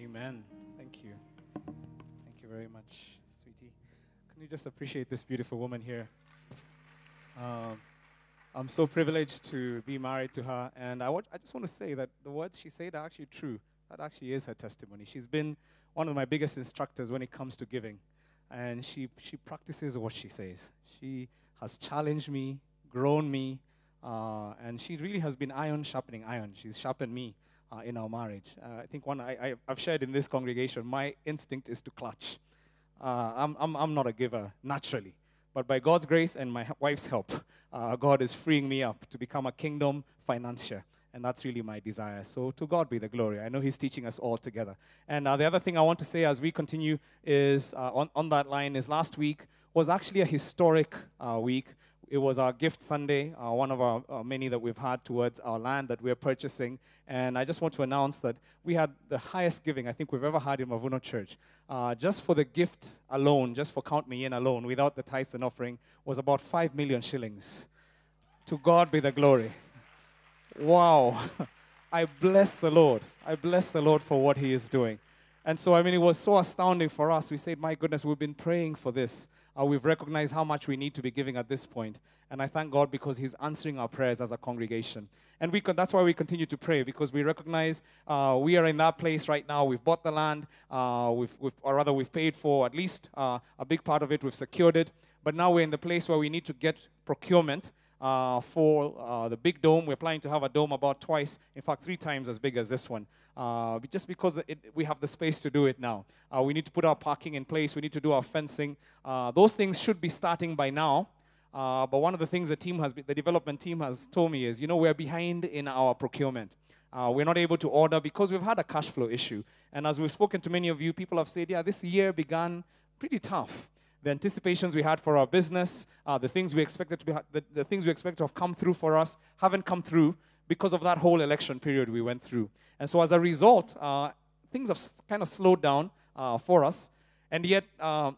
Amen. Thank you. Thank you very much, sweetie. Can you just appreciate this beautiful woman here? Um, I'm so privileged to be married to her, and I, I just want to say that the words she said are actually true. That actually is her testimony. She's been one of my biggest instructors when it comes to giving, and she, she practices what she says. She has challenged me, grown me, uh, and she really has been iron sharpening iron. She's sharpened me uh, in our marriage. Uh, I think one I, have shared in this congregation, my instinct is to clutch. Uh, I'm, I'm, I'm not a giver naturally, but by God's grace and my wife's help, uh, God is freeing me up to become a kingdom financier. And that's really my desire. So to God be the glory. I know He's teaching us all together. And uh, the other thing I want to say as we continue is on, on that line is last week was actually a historic week it was our gift Sunday, uh, one of our uh, many that we've had towards our land that we're purchasing. And I just want to announce that we had the highest giving I think we've ever had in Mavuno Church. Uh, just for the gift alone, just for Count Me In alone, without the tithes and offering, was about 5 million shillings. To God be the glory. Wow. I bless the Lord. I bless the Lord for what He is doing. And so, I mean, it was so astounding for us. We said, My goodness, we've been praying for this. Uh, we've recognized how much we need to be giving at this point. And I thank God because He's answering our prayers as a congregation. And we that's why we continue to pray because we recognize uh, we are in that place right now. We've bought the land, uh, we've, we've, or rather, we've paid for at least uh, a big part of it, we've secured it. But now we're in the place where we need to get procurement uh, for uh, the big dome. We're planning to have a dome about twice, in fact, three times as big as this one, uh, just because it, we have the space to do it now. Uh, we need to put our parking in place. We need to do our fencing. Uh, those things should be starting by now. Uh, but one of the things the team has, the development team has told me is, you know, we're behind in our procurement. we're not able to order because we've had a cash flow issue. And as we've spoken to many of you, people have said, yeah, this year began pretty tough the anticipations we had for our business, uh, the things we expected to be, the, the things we expect to have come through for us haven't come through because of that whole election period we went through. And so as a result, uh, things have kind of slowed down uh, for us. And yet, because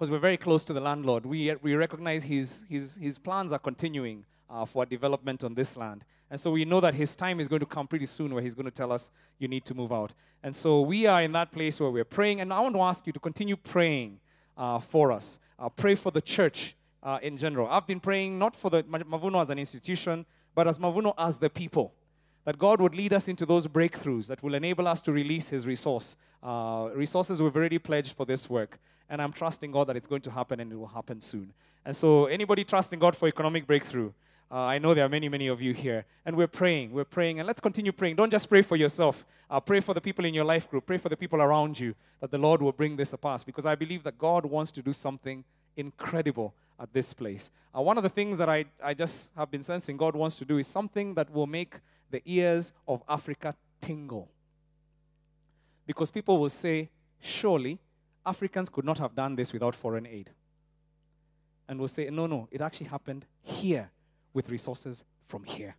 uh, we're very close to the landlord, we, we recognize his, his, his plans are continuing uh, for development on this land. And so we know that his time is going to come pretty soon where he's going to tell us, you need to move out. And so we are in that place where we're praying. And I want to ask you to continue praying uh, for us. Uh, pray for the church uh, in general. I've been praying not for the Mavuno as an institution, but as Mavuno as the people. That God would lead us into those breakthroughs that will enable us to release His resource. Uh, resources we've already pledged for this work. And I'm trusting God that it's going to happen and it will happen soon. And so, anybody trusting God for economic breakthrough, uh, I know there are many, many of you here. And we're praying. We're praying. And let's continue praying. Don't just pray for yourself. Uh, pray for the people in your life group. Pray for the people around you that the Lord will bring this to pass. Because I believe that God wants to do something incredible at this place. Uh, one of the things that I, I just have been sensing God wants to do is something that will make the ears of Africa tingle. Because people will say, surely Africans could not have done this without foreign aid. And we'll say, no, no, it actually happened here with resources from here.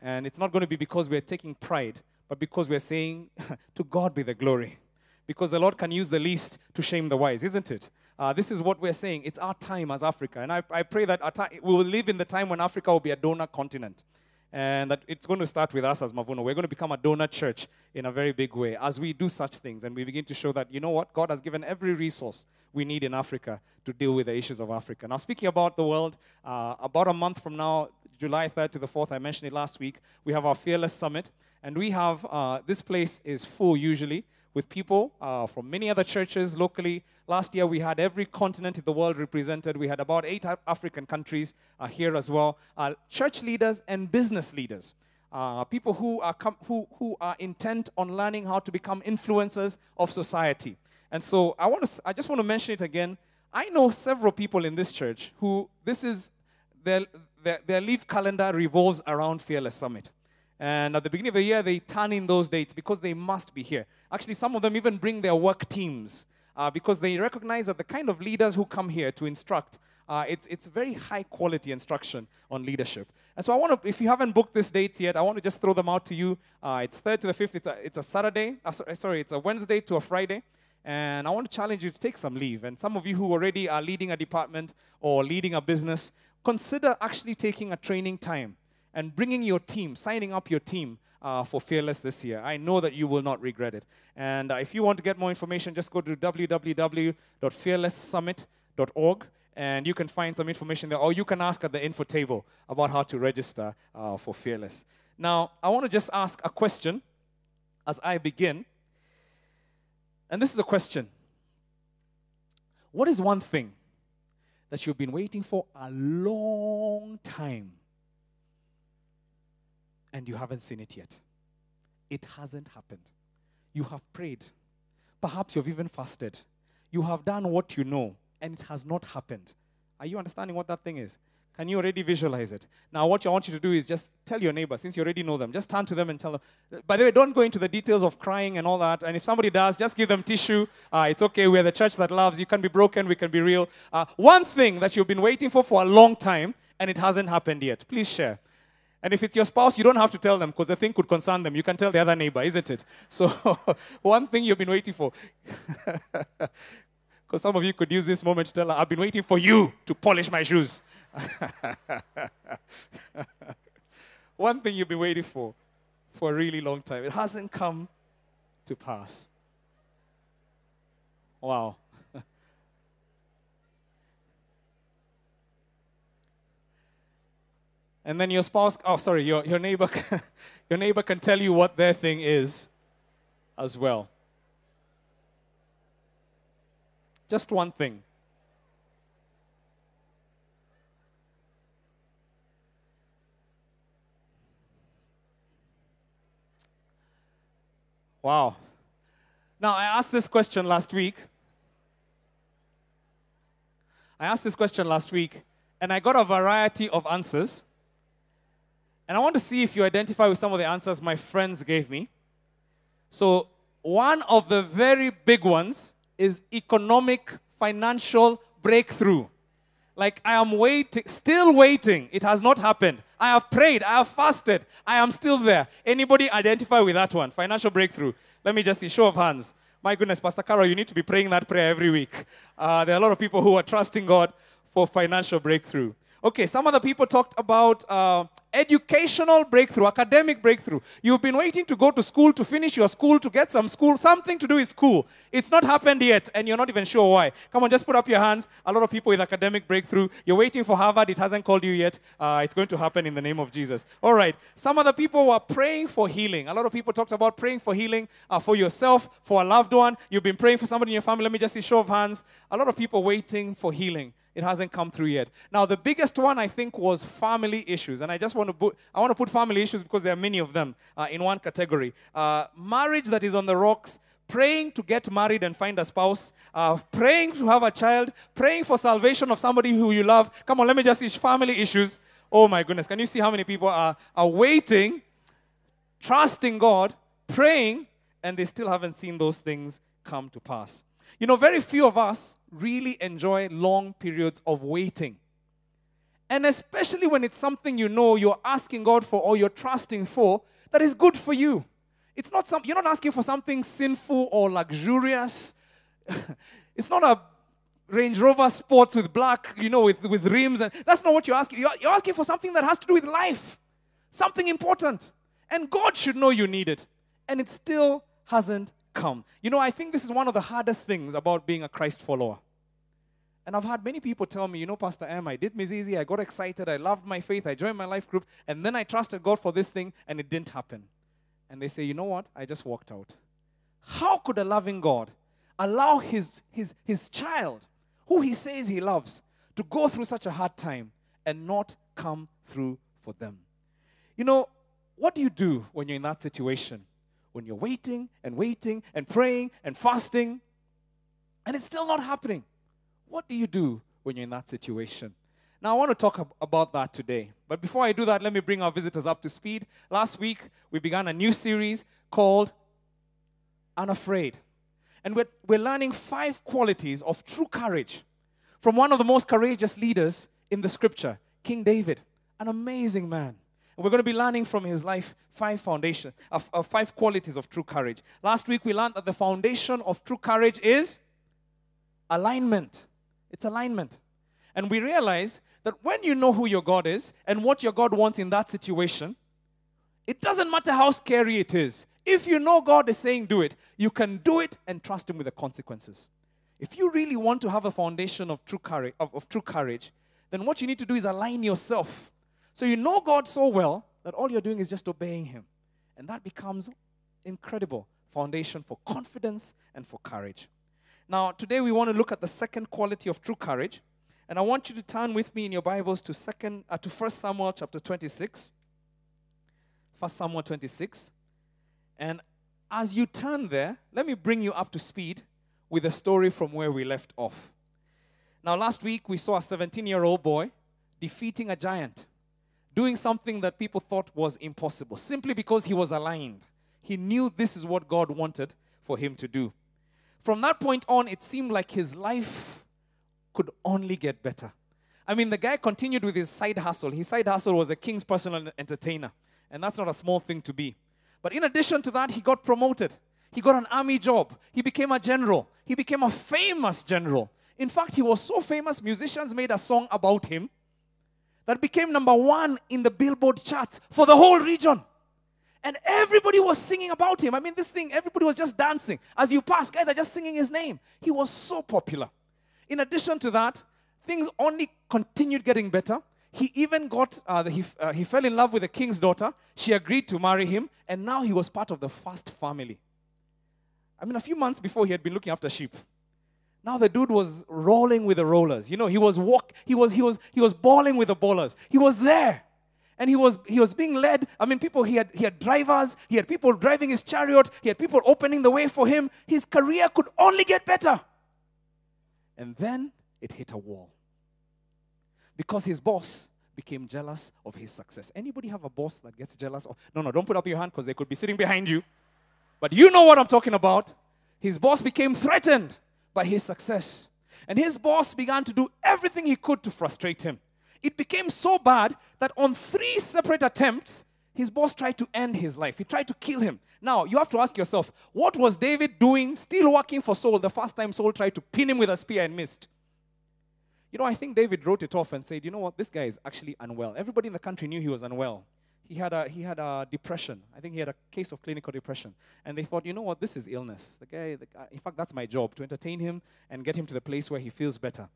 And it's not going to be because we're taking pride, but because we're saying, to God be the glory. Because the Lord can use the least to shame the wise, isn't it? Uh, this is what we're saying. It's our time as Africa. And I, I pray that we will live in the time when Africa will be a donor continent and that it's going to start with us as Mavuno. We're going to become a donor church in a very big way as we do such things and we begin to show that, you know what, God has given every resource we need in Africa to deal with the issues of Africa. Now, speaking about the world, uh, about a month from now, July 3rd to the 4th, I mentioned it last week, we have our Fearless Summit. And we have, uh, this place is full usually with people uh, from many other churches locally. Last year, we had every continent in the world represented. We had about eight African countries uh, here as well. Uh, church leaders and business leaders. Uh, people who are, who, who are intent on learning how to become influencers of society. And so I, want to, I just want to mention it again. I know several people in this church who this is their, their, their leave calendar revolves around Fearless Summit. And at the beginning of the year, they turn in those dates because they must be here. Actually, some of them even bring their work teams uh, because they recognize that the kind of leaders who come here to instruct, uh, it's, it's very high quality instruction on leadership. And so I want to, if you haven't booked these dates yet, I want to just throw them out to you. Uh, it's 3rd to the 5th. It's a, it's a Saturday. Uh, sorry, it's a Wednesday to a Friday. And I want to challenge you to take some leave. And some of you who already are leading a department or leading a business, consider actually taking a training time and bringing your team, signing up your team uh, for Fearless this year. I know that you will not regret it. And uh, if you want to get more information, just go to www.fearlesssummit.org and you can find some information there, or you can ask at the info table about how to register uh, for Fearless. Now, I want to just ask a question as I begin. And this is a question What is one thing that you've been waiting for a long time and you haven't seen it yet? It hasn't happened. You have prayed. Perhaps you've even fasted. You have done what you know, and it has not happened. Are you understanding what that thing is? Can you already visualize it? Now, what I want you to do is just tell your neighbor, since you already know them, just turn to them and tell them. By the way, don't go into the details of crying and all that. And if somebody does, just give them tissue. Uh, it's okay. We're the church that loves. You can be broken. We can be real. Uh, one thing that you've been waiting for for a long time and it hasn't happened yet, please share. And if it's your spouse, you don't have to tell them because the thing could concern them. You can tell the other neighbor, isn't it? So, one thing you've been waiting for. Because some of you could use this moment to tell her, I've been waiting for you to polish my shoes. One thing you've been waiting for for a really long time. It hasn't come to pass. Wow. And then your spouse, oh, sorry, your, your, neighbor, your neighbor can tell you what their thing is as well. Just one thing. Wow. Now, I asked this question last week. I asked this question last week, and I got a variety of answers. And I want to see if you identify with some of the answers my friends gave me. So, one of the very big ones is economic financial breakthrough. Like I am waiting, still waiting. It has not happened. I have prayed, I have fasted, I am still there. Anybody identify with that one? Financial breakthrough. Let me just see, show of hands. My goodness, Pastor Carol, you need to be praying that prayer every week. Uh, there are a lot of people who are trusting God for financial breakthrough. Okay, some other people talked about uh, educational breakthrough, academic breakthrough. You've been waiting to go to school, to finish your school, to get some school, something to do with school. It's not happened yet, and you're not even sure why. Come on, just put up your hands. A lot of people with academic breakthrough. You're waiting for Harvard, it hasn't called you yet. Uh, it's going to happen in the name of Jesus. All right, some other people were praying for healing. A lot of people talked about praying for healing uh, for yourself, for a loved one. You've been praying for somebody in your family. Let me just see show of hands. A lot of people waiting for healing it hasn't come through yet. Now, the biggest one I think was family issues, and I just want to put, I want to put family issues because there are many of them uh, in one category. Uh, marriage that is on the rocks, praying to get married and find a spouse, uh, praying to have a child, praying for salvation of somebody who you love. Come on, let me just see family issues. Oh my goodness, can you see how many people are, are waiting, trusting God, praying, and they still haven't seen those things come to pass? You know, very few of us really enjoy long periods of waiting. And especially when it's something you know you're asking God for or you're trusting for that is good for you. It's not some, you're not asking for something sinful or luxurious. it's not a Range Rover Sports with black, you know, with, with rims. And that's not what you're asking. You're, you're asking for something that has to do with life, something important. And God should know you need it. And it still hasn't come. You know, I think this is one of the hardest things about being a Christ follower. And I've had many people tell me, you know, Pastor M, I did Mizizi, I got excited, I loved my faith, I joined my life group, and then I trusted God for this thing, and it didn't happen. And they say, you know what? I just walked out. How could a loving God allow his, his, his child, who he says he loves, to go through such a hard time and not come through for them? You know, what do you do when you're in that situation? when you're waiting and waiting and praying and fasting and it's still not happening? What do you do when you're in that situation? Now, I want to talk ab- about that today. But before I do that, let me bring our visitors up to speed. Last week, we began a new series called Unafraid. And we're, we're learning five qualities of true courage from one of the most courageous leaders in the scripture, King David, an amazing man. We're going to be learning from his life five foundation, uh, uh, five qualities of true courage. Last week we learned that the foundation of true courage is alignment. It's alignment. And we realize that when you know who your God is and what your God wants in that situation, it doesn't matter how scary it is. If you know God is saying do it, you can do it and trust Him with the consequences. If you really want to have a foundation of true courage, of, of true courage, then what you need to do is align yourself. So you know God so well that all you're doing is just obeying Him. And that becomes incredible foundation for confidence and for courage. Now, today we want to look at the second quality of true courage. And I want you to turn with me in your Bibles to second uh, to 1 Samuel chapter 26. 1 Samuel 26. And as you turn there, let me bring you up to speed with a story from where we left off. Now, last week we saw a 17 year old boy defeating a giant, doing something that people thought was impossible, simply because he was aligned. He knew this is what God wanted for him to do. From that point on, it seemed like his life could only get better. I mean, the guy continued with his side hustle. His side hustle was a king's personal entertainer, and that's not a small thing to be. But in addition to that, he got promoted. He got an army job. He became a general. He became a famous general. In fact, he was so famous, musicians made a song about him that became number one in the Billboard charts for the whole region. And everybody was singing about him. I mean, this thing, everybody was just dancing. As you pass, guys are just singing his name. He was so popular. In addition to that, things only continued getting better. He even got, uh, he, uh, he fell in love with the king's daughter. She agreed to marry him, and now he was part of the first family. I mean, a few months before, he had been looking after sheep. Now the dude was rolling with the rollers. You know, he was walk, he was, he was, he was balling with the ballers. He was there and he was he was being led. I mean people he had he had drivers he had people driving his chariot he had people opening the way for him. His career could only get better. And then it hit a wall. Because his boss became jealous of his success. Anybody have a boss that gets jealous of no no don't put up your hand because they could be sitting behind you. But you know what i'm talking about. His boss became threatened by his success. And his boss began to do everything he could to frustrate him it became so bad that on three separate attempts, his boss tried to end his life. He tried to kill him. Now, you have to ask yourself, what was David doing, still working for Saul, the first time Saul tried to pin him with a spear and missed? You know, I think David wrote it off and said, you know what, this guy is actually unwell. Everybody in the country knew he was unwell. He had a, he had a depression. I think he had a case of clinical depression. And they thought, you know what, this is illness. The guy, the guy, in fact, that's my job, to entertain him and get him to the place where he feels better.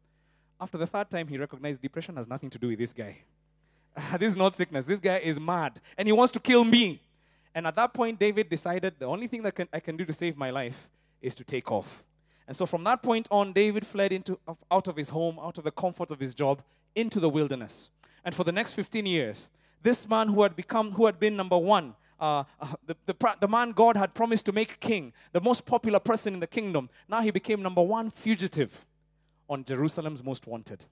After the third time, he recognized depression has nothing to do with this guy. this is not sickness. This guy is mad and he wants to kill me. And at that point, David decided the only thing that can, I can do to save my life is to take off. And so from that point on, David fled into, out of his home, out of the comfort of his job, into the wilderness. And for the next 15 years, this man who had become, who had been number one, uh, uh, the, the, the man God had promised to make king, the most popular person in the kingdom, now he became number one fugitive on Jerusalem's most wanted.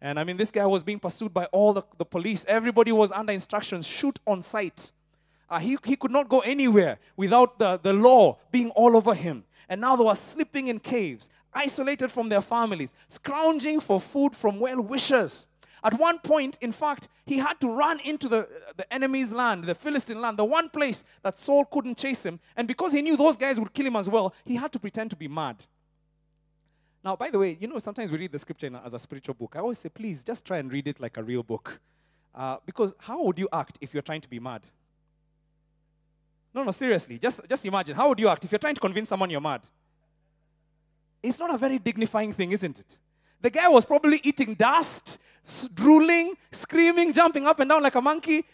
And I mean, this guy was being pursued by all the, the police. Everybody was under instructions shoot on sight. Uh, he, he could not go anywhere without the, the law being all over him. And now they were sleeping in caves, isolated from their families, scrounging for food from well wishers. At one point, in fact, he had to run into the, the enemy's land, the Philistine land, the one place that Saul couldn't chase him. And because he knew those guys would kill him as well, he had to pretend to be mad. Now, by the way, you know, sometimes we read the scripture a, as a spiritual book. I always say, please just try and read it like a real book. Uh, because how would you act if you're trying to be mad? No, no, seriously. Just, just imagine. How would you act if you're trying to convince someone you're mad? It's not a very dignifying thing, isn't it? The guy was probably eating dust, drooling, screaming, jumping up and down like a monkey.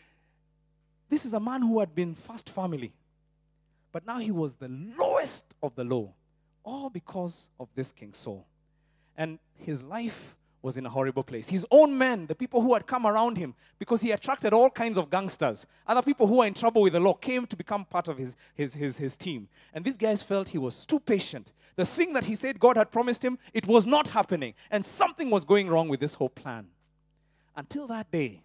This is a man who had been first family. But now he was the lowest of the low all because of this King Saul. And his life was in a horrible place. His own men, the people who had come around him, because he attracted all kinds of gangsters, other people who were in trouble with the law, came to become part of his, his, his, his team. And these guys felt he was too patient. The thing that he said God had promised him, it was not happening. And something was going wrong with this whole plan. Until that day,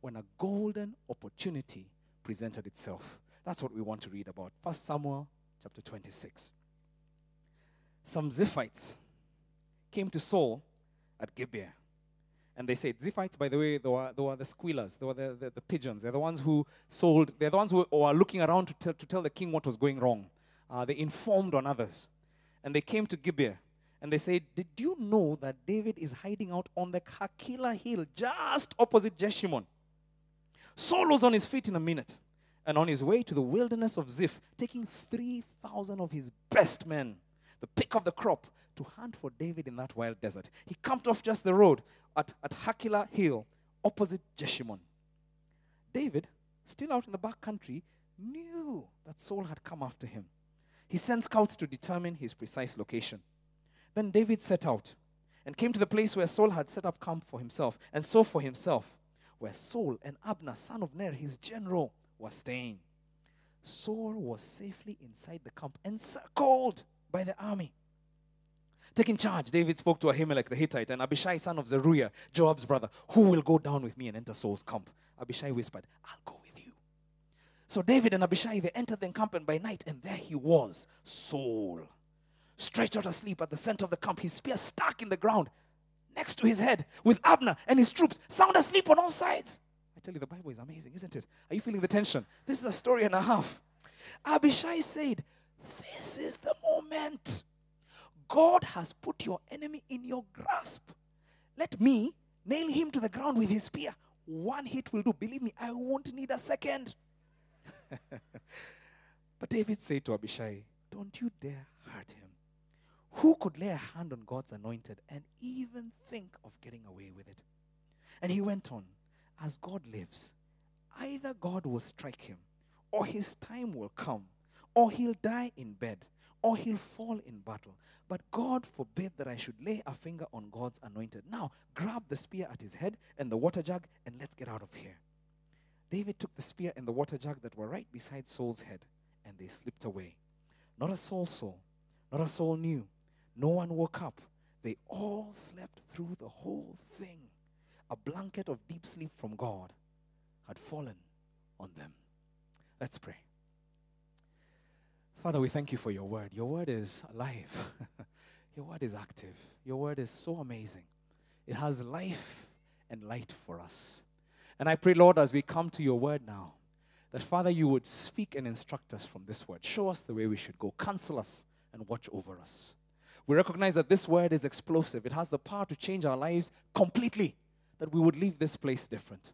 when a golden opportunity presented itself. That's what we want to read about. First Samuel chapter 26 some Ziphites came to Saul at Gibeah. And they said, Ziphites, by the way, they were, they were the squealers, they were the, the, the, pigeons. They're the ones who sold, they're the ones who were looking around to tell, to tell the king what was going wrong. Uh, they informed on others. And they came to Gibeah. and they say, Did you know that David is hiding out on the Hakilah hill just opposite Jeshimon? Saul was on his feet in a minute and on his way to the wilderness of Ziph, taking 3,000 of his best men, the pick of the crop, to hunt for David in that wild desert. He camped off just the road at, at Hakilah Hill, opposite Jeshimon. David, still out in the back country, knew that Saul had come after him. He sent scouts to determine his precise location. Then David set out and came to the place where Saul had set up camp for himself, and saw for himself, where Saul and Abner, son of Ner, his general, were staying. Saul was safely inside the camp, encircled by the army. Taking charge, David spoke to Ahimelech the Hittite and Abishai, son of Zeruiah, Joab's brother, who will go down with me and enter Saul's camp. Abishai whispered, I'll go with you. So David and Abishai, they entered the encampment by night, and there he was, Saul, stretched out asleep at the center of the camp, his spear stuck in the ground next to his head, with Abner and his troops sound asleep on all sides. I tell you, the Bible is amazing, isn't it? Are you feeling the tension? This is a story and a half. Abishai said, This is the moment. God has put your enemy in your grasp. Let me nail him to the ground with his spear. One hit will do. Believe me, I won't need a second. but David said to Abishai, Don't you dare hurt him. Who could lay a hand on God's anointed and even think of getting away with it? And he went on, As God lives, either God will strike him, or his time will come, or he'll die in bed, or he'll fall in battle. But God forbid that I should lay a finger on God's anointed. Now, grab the spear at his head and the water jug, and let's get out of here. David took the spear and the water jug that were right beside Saul's head, and they slipped away. Not a soul saw, not a soul knew. No one woke up. They all slept through the whole thing. A blanket of deep sleep from God had fallen on them. Let's pray. Father, we thank you for your word. Your word is alive, your word is active, your word is so amazing. It has life and light for us. And I pray, Lord, as we come to your word now, that Father, you would speak and instruct us from this word. Show us the way we should go, counsel us, and watch over us. We recognize that this word is explosive, it has the power to change our lives completely, that we would leave this place different.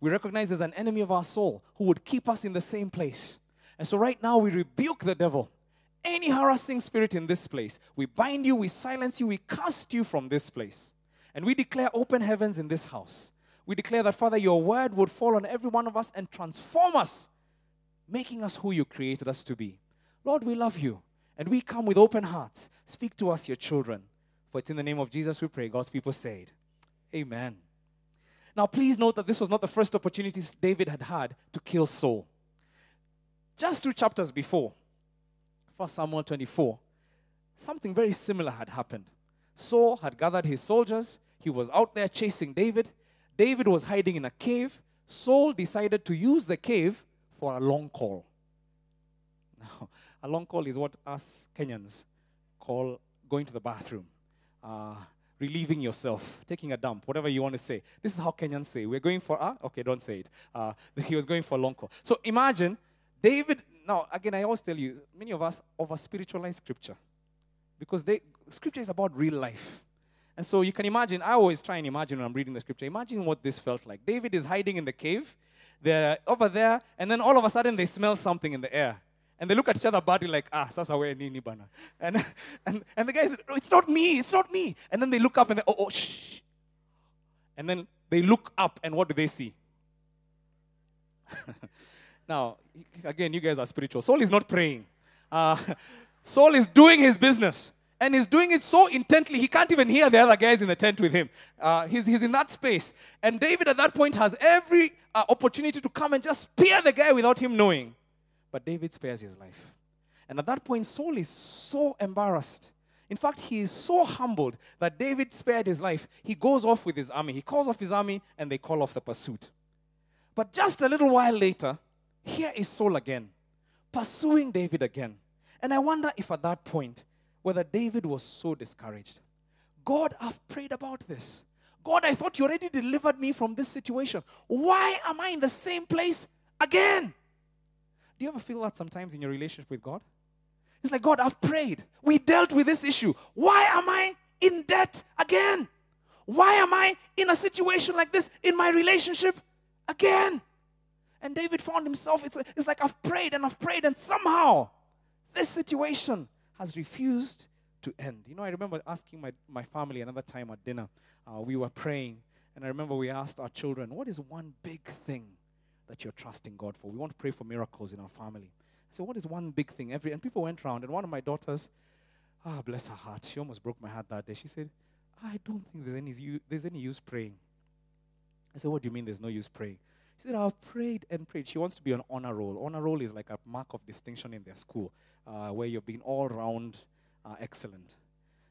We recognize there's an enemy of our soul who would keep us in the same place. And so, right now, we rebuke the devil. Any harassing spirit in this place, we bind you, we silence you, we cast you from this place. And we declare open heavens in this house. We declare that, Father, your word would fall on every one of us and transform us, making us who you created us to be. Lord, we love you. And we come with open hearts. Speak to us, your children. For it's in the name of Jesus we pray. God's people say it. Amen. Now, please note that this was not the first opportunity David had had to kill Saul. Just two chapters before, 1 Samuel 24, something very similar had happened. Saul had gathered his soldiers, he was out there chasing David. David was hiding in a cave. Saul decided to use the cave for a long call. Now, a long call is what us Kenyans call going to the bathroom. Uh, relieving yourself, taking a dump, whatever you want to say. This is how Kenyans say. We're going for, a, okay, don't say it. Uh, he was going for a long call. So imagine David, now again, I always tell you, many of us over spiritualize scripture because they, scripture is about real life. And so you can imagine, I always try and imagine when I'm reading the scripture, imagine what this felt like. David is hiding in the cave, they're over there, and then all of a sudden they smell something in the air. And they look at each other badly like, ah, sasa we nini bana. And, and, and the guy said, oh, it's not me, it's not me. And then they look up and they, oh, oh, shh. And then they look up and what do they see? now, again, you guys are spiritual. Saul is not praying. Uh, Saul is doing his business. And he's doing it so intently, he can't even hear the other guys in the tent with him. Uh, he's, he's in that space. And David at that point has every uh, opportunity to come and just spear the guy without him knowing. But David spares his life. And at that point, Saul is so embarrassed. In fact, he is so humbled that David spared his life. He goes off with his army. He calls off his army and they call off the pursuit. But just a little while later, here is Saul again, pursuing David again. And I wonder if at that point, whether David was so discouraged. God, I've prayed about this. God, I thought you already delivered me from this situation. Why am I in the same place again? Do you ever feel that sometimes in your relationship with God? It's like, God, I've prayed. We dealt with this issue. Why am I in debt again? Why am I in a situation like this in my relationship again? And David found himself, it's, it's like I've prayed and I've prayed, and somehow this situation has refused to end. You know, I remember asking my, my family another time at dinner, uh, we were praying, and I remember we asked our children, What is one big thing that you're trusting God for? We want to pray for miracles in our family. So, what is one big thing? Every and people went around, and one of my daughters, ah, oh, bless her heart, she almost broke my heart that day. She said, I don't think there's any, there's any use praying. I said, What do you mean there's no use praying? She said, I've prayed and prayed. She wants to be on honor roll. Honor roll is like a mark of distinction in their school, uh, where you're being all round uh, excellent.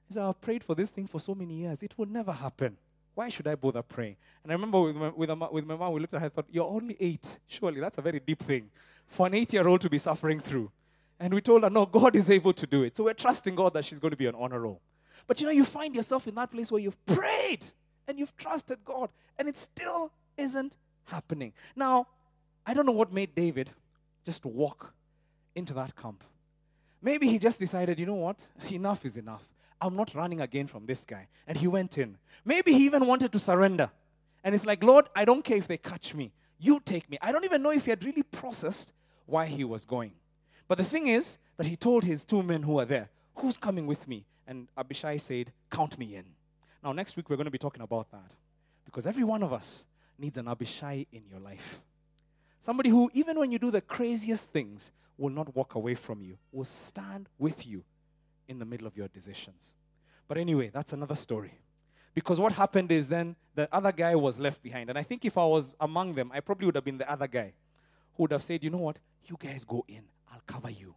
He said, I've prayed for this thing for so many years. It will never happen. Why should I bother praying? And I remember with my, with, with my mom, we looked at her and thought, You're only eight. Surely that's a very deep thing for an eight year old to be suffering through. And we told her, No, God is able to do it. So we're trusting God that she's going to be on honor roll. But you know, you find yourself in that place where you've prayed and you've trusted God, and it still isn't happening. Now, I don't know what made David just walk into that camp. Maybe he just decided, you know what? Enough is enough. I'm not running again from this guy. And he went in. Maybe he even wanted to surrender. And it's like, Lord, I don't care if they catch me. You take me. I don't even know if he had really processed why he was going. But the thing is that he told his two men who were there, Who's coming with me? And Abishai said, Count me in. Now, next week, we're going to be talking about that. Because every one of us needs an Abishai in your life. Somebody who, even when you do the craziest things, will not walk away from you, will stand with you in the middle of your decisions. But anyway, that's another story. Because what happened is then the other guy was left behind. And I think if I was among them, I probably would have been the other guy who would have said, you know what? You guys go in, I'll cover you.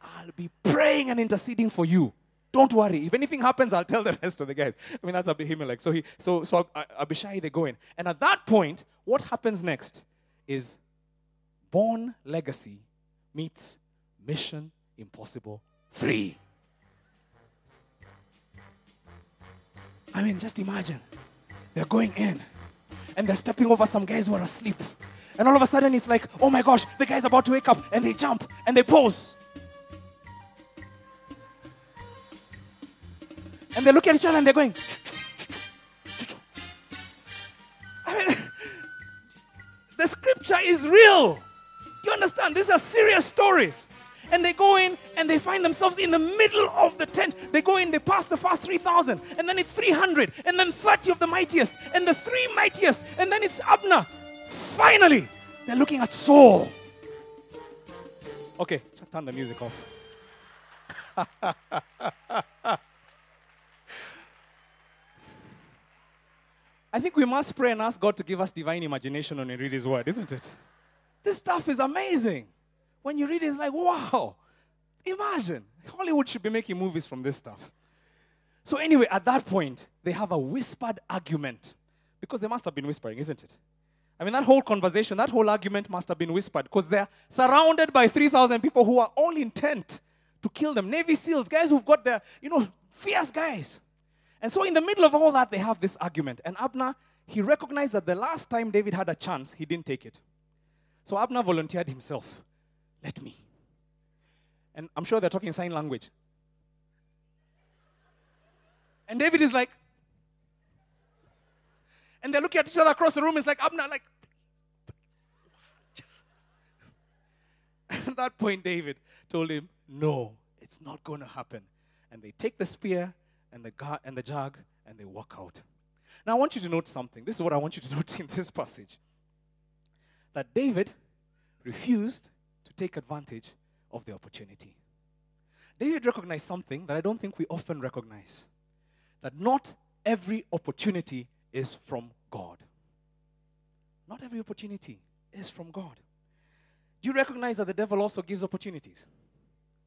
I'll be praying and interceding for you. Don't worry. If anything happens, I'll tell the rest of the guys. I mean, that's Abimelech. So he, so so Abishai, they go in, and at that point, what happens next is Bourne Legacy meets Mission Impossible Three. I mean, just imagine they're going in, and they're stepping over some guys who are asleep, and all of a sudden it's like, oh my gosh, the guy's about to wake up, and they jump and they pose. And they look at each other and they're going. I mean, the scripture is real. Do you understand? These are serious stories. And they go in and they find themselves in the middle of the tent. They go in, they pass the first 3,000, and then it's 300, and then 30 of the mightiest, and the three mightiest, and then it's Abner. Finally, they're looking at Saul. Okay, turn the music off. I think we must pray and ask God to give us divine imagination when we read His Word, isn't it? This stuff is amazing. When you read it, it's like, wow, imagine. Hollywood should be making movies from this stuff. So, anyway, at that point, they have a whispered argument because they must have been whispering, isn't it? I mean, that whole conversation, that whole argument must have been whispered because they're surrounded by 3,000 people who are all intent to kill them. Navy SEALs, guys who've got their, you know, fierce guys. And so, in the middle of all that, they have this argument. And Abner, he recognized that the last time David had a chance, he didn't take it. So, Abner volunteered himself. Let me. And I'm sure they're talking sign language. And David is like, and they're looking at each other across the room. It's like Abner, like, at that point, David told him, No, it's not going to happen. And they take the spear and the, ga- and the jug and they walk out. Now, I want you to note something. This is what I want you to note in this passage that David refused to take advantage of the opportunity. David recognized something that I don't think we often recognize that not every opportunity is from God. Not every opportunity is from God. Do you recognize that the devil also gives opportunities?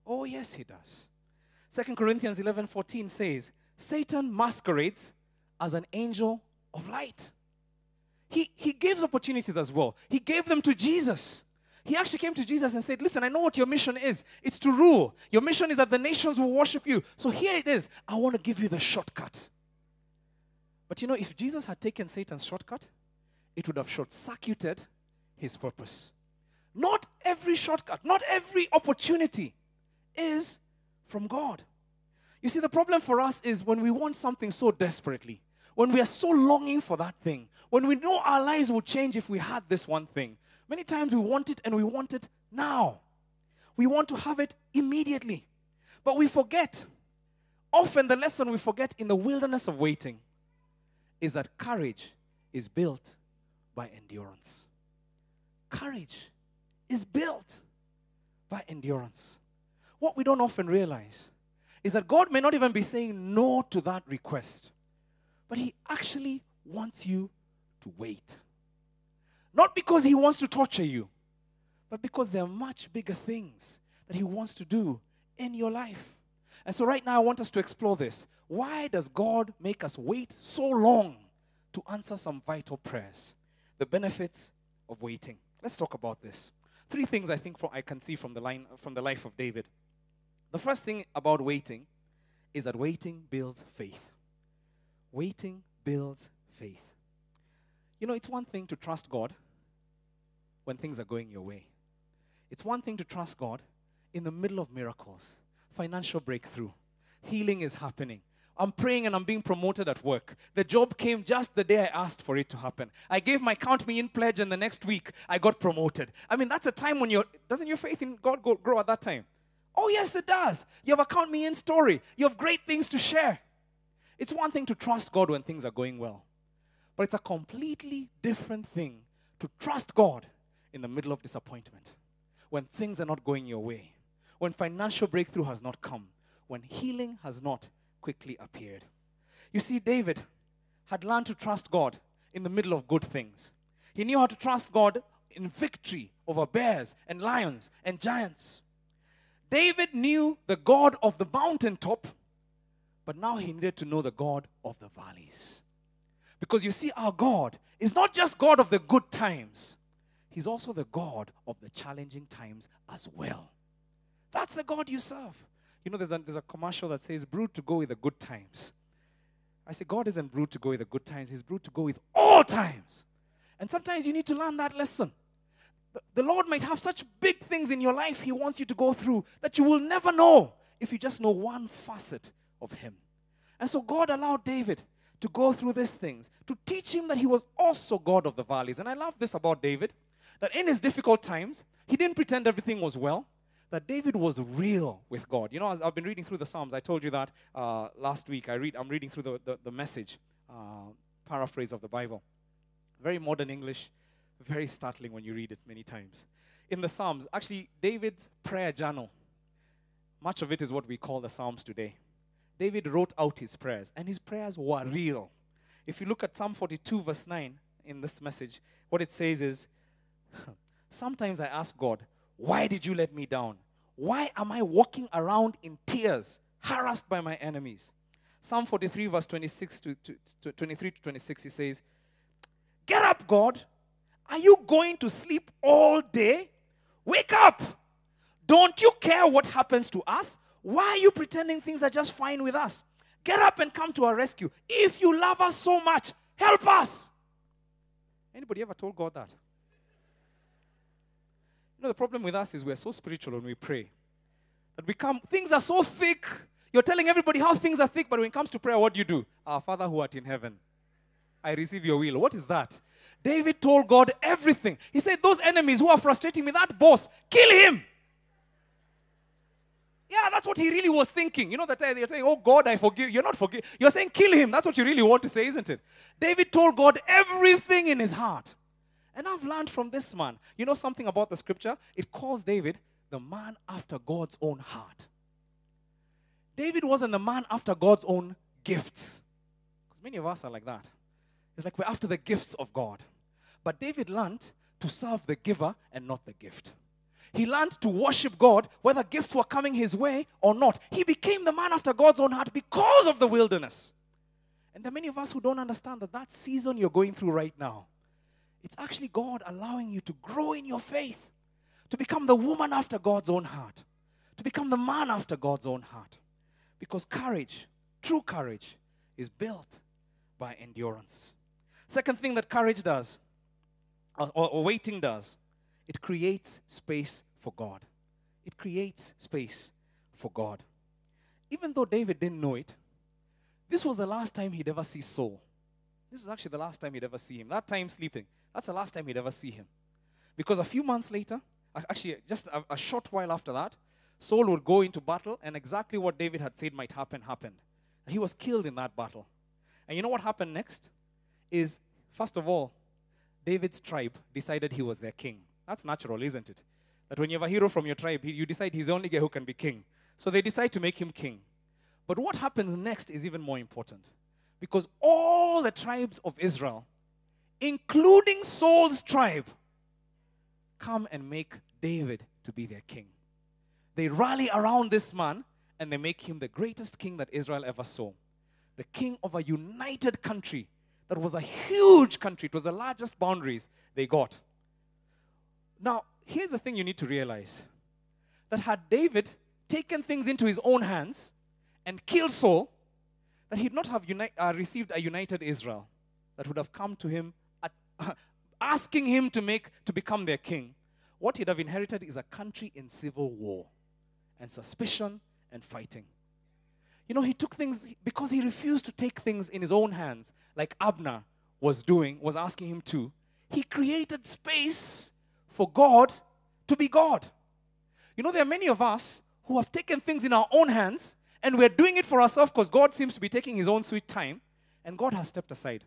Oh, yes, he does. 2 Corinthians 11 14 says, Satan masquerades as an angel of light. He, he gives opportunities as well. He gave them to Jesus. He actually came to Jesus and said, Listen, I know what your mission is. It's to rule. Your mission is that the nations will worship you. So here it is. I want to give you the shortcut. But you know, if Jesus had taken Satan's shortcut, it would have short circuited his purpose. Not every shortcut, not every opportunity is from God. You see, the problem for us is when we want something so desperately, when we are so longing for that thing, when we know our lives would change if we had this one thing, many times we want it and we want it now. We want to have it immediately. But we forget. Often, the lesson we forget in the wilderness of waiting is that courage is built by endurance. Courage is built by endurance. What we don't often realize is that God may not even be saying no to that request, but He actually wants you to wait. Not because He wants to torture you, but because there are much bigger things that He wants to do in your life. And so, right now, I want us to explore this. Why does God make us wait so long to answer some vital prayers? The benefits of waiting. Let's talk about this. Three things I think for, I can see from the, line, from the life of David. The first thing about waiting is that waiting builds faith. Waiting builds faith. You know, it's one thing to trust God when things are going your way, it's one thing to trust God in the middle of miracles, financial breakthrough, healing is happening. I'm praying and I'm being promoted at work. The job came just the day I asked for it to happen. I gave my count me in pledge, and the next week I got promoted. I mean, that's a time when you're, doesn't your faith in God go, grow at that time? Oh, yes, it does. You have a count me in story. You have great things to share. It's one thing to trust God when things are going well, but it's a completely different thing to trust God in the middle of disappointment, when things are not going your way, when financial breakthrough has not come, when healing has not quickly appeared. You see, David had learned to trust God in the middle of good things. He knew how to trust God in victory over bears and lions and giants. David knew the God of the mountaintop, but now he needed to know the God of the valleys. Because you see, our God is not just God of the good times, He's also the God of the challenging times as well. That's the God you serve. You know, there's a, there's a commercial that says, brewed to go with the good times. I say, God isn't brewed to go with the good times, He's brewed to go with all times. And sometimes you need to learn that lesson. The Lord might have such big things in your life He wants you to go through that you will never know if you just know one facet of Him. And so God allowed David to go through these things to teach him that he was also God of the valleys. And I love this about David that in his difficult times, he didn't pretend everything was well, that David was real with God. You know, I've been reading through the Psalms. I told you that uh, last week. I read, I'm reading through the, the, the message, uh, paraphrase of the Bible. Very modern English, very startling when you read it many times. In the Psalms, actually, David's prayer journal, much of it is what we call the Psalms today. David wrote out his prayers, and his prayers were real. If you look at Psalm 42, verse 9, in this message, what it says is Sometimes I ask God, why did you let me down? Why am I walking around in tears, harassed by my enemies? Psalm 43, verse 26 to, to, to 23 to 26, he says, Get up, God. Are you going to sleep all day? Wake up! Don't you care what happens to us? Why are you pretending things are just fine with us? Get up and come to our rescue. If you love us so much, help us. Anybody ever told God that? You know, the problem with us is we're so spiritual when we pray that we come, things are so thick. You're telling everybody how things are thick, but when it comes to prayer, what do you do? Our Father who art in heaven, I receive your will. What is that? David told God everything. He said, Those enemies who are frustrating me, that boss, kill him. Yeah, that's what he really was thinking. You know that you're saying, "Oh God, I forgive." You're not forgive. You're saying, "Kill him." That's what you really want to say, isn't it? David told God everything in his heart, and I've learned from this man. You know something about the scripture? It calls David the man after God's own heart. David wasn't the man after God's own gifts, because many of us are like that. It's like we're after the gifts of God, but David learned to serve the giver and not the gift. He learned to worship God whether gifts were coming his way or not. He became the man after God's own heart because of the wilderness. And there are many of us who don't understand that that season you're going through right now, it's actually God allowing you to grow in your faith, to become the woman after God's own heart, to become the man after God's own heart. Because courage, true courage, is built by endurance. Second thing that courage does, or, or waiting does, it creates space for God. It creates space for God. Even though David didn't know it, this was the last time he'd ever see Saul. This is actually the last time he'd ever see him. That time sleeping, that's the last time he'd ever see him. Because a few months later, actually just a, a short while after that, Saul would go into battle, and exactly what David had said might happen happened. He was killed in that battle. And you know what happened next? Is, first of all, David's tribe decided he was their king. That's natural, isn't it? That when you have a hero from your tribe, you decide he's the only guy who can be king. So they decide to make him king. But what happens next is even more important. Because all the tribes of Israel, including Saul's tribe, come and make David to be their king. They rally around this man and they make him the greatest king that Israel ever saw. The king of a united country that was a huge country. It was the largest boundaries they got. Now, here's the thing you need to realize that had David taken things into his own hands and killed Saul, that he'd not have uni- uh, received a united Israel that would have come to him at, uh, asking him to make to become their king. What he'd have inherited is a country in civil war and suspicion and fighting. You know, he took things because he refused to take things in his own hands, like Abner was doing, was asking him to. He created space for God to be God. You know, there are many of us who have taken things in our own hands and we're doing it for ourselves because God seems to be taking his own sweet time and God has stepped aside.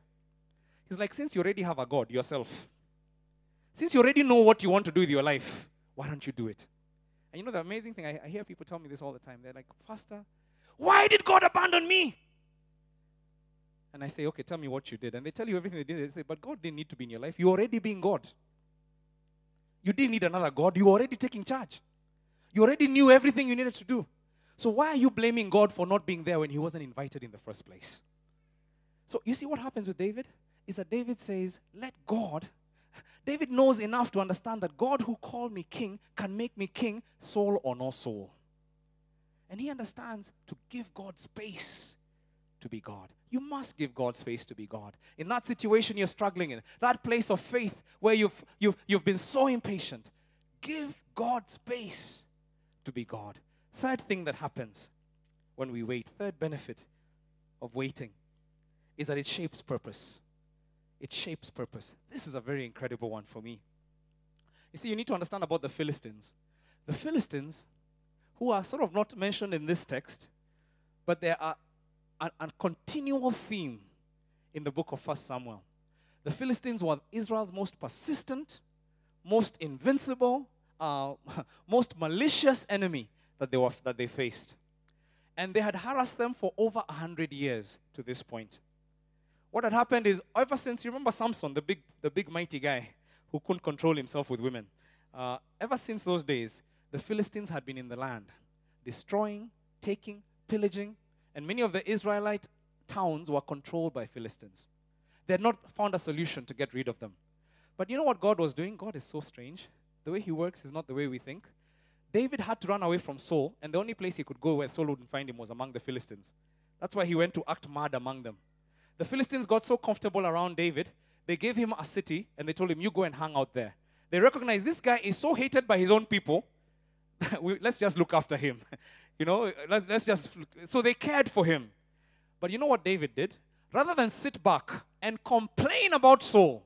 He's like, since you already have a God yourself, since you already know what you want to do with your life, why don't you do it? And you know the amazing thing, I, I hear people tell me this all the time. They're like, Pastor, why did God abandon me? And I say, okay, tell me what you did. And they tell you everything they did. They say, but God didn't need to be in your life. You already being God. You didn't need another God. You already taking charge. You already knew everything you needed to do. So why are you blaming God for not being there when he wasn't invited in the first place? So you see what happens with David? Is that David says, let God David knows enough to understand that God who called me king can make me king, Saul or no Saul. And he understands to give God space to be God. You must give God space to be God. In that situation you're struggling in, that place of faith where you've, you've, you've been so impatient, give God space to be God. Third thing that happens when we wait, third benefit of waiting, is that it shapes purpose. It shapes purpose. This is a very incredible one for me. You see, you need to understand about the Philistines. The Philistines who are sort of not mentioned in this text, but they are a, a continual theme in the book of First Samuel. The Philistines were Israel's most persistent, most invincible, uh, most malicious enemy that they, were, that they faced. And they had harassed them for over a hundred years to this point. What had happened is, ever since, you remember Samson, the big, the big mighty guy who couldn't control himself with women? Uh, ever since those days, the Philistines had been in the land, destroying, taking, pillaging, and many of the Israelite towns were controlled by Philistines. They had not found a solution to get rid of them. But you know what God was doing? God is so strange. The way He works is not the way we think. David had to run away from Saul, and the only place he could go where Saul wouldn't find him was among the Philistines. That's why he went to act mad among them. The Philistines got so comfortable around David, they gave him a city and they told him, You go and hang out there. They recognized this guy is so hated by his own people we, let's just look after him. you know, let's, let's just. So they cared for him. But you know what David did? Rather than sit back and complain about Saul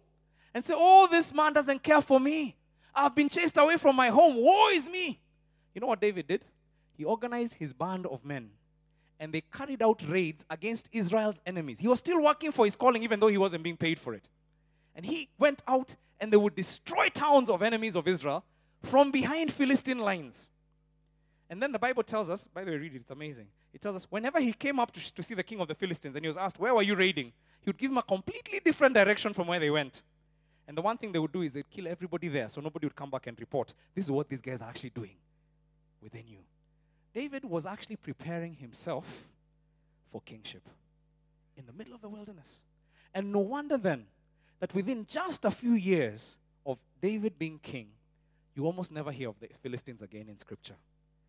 and say, Oh, this man doesn't care for me. I've been chased away from my home. Woe is me. You know what David did? He organized his band of men and they carried out raids against Israel's enemies. He was still working for his calling even though he wasn't being paid for it. And he went out and they would destroy towns of enemies of Israel from behind Philistine lines. And then the Bible tells us, by the way, read it, it's amazing. It tells us whenever he came up to, to see the king of the Philistines and he was asked, Where were you raiding? He would give him a completely different direction from where they went. And the one thing they would do is they'd kill everybody there so nobody would come back and report, This is what these guys are actually doing within you. David was actually preparing himself for kingship in the middle of the wilderness. And no wonder then that within just a few years of David being king, you almost never hear of the Philistines again in scripture.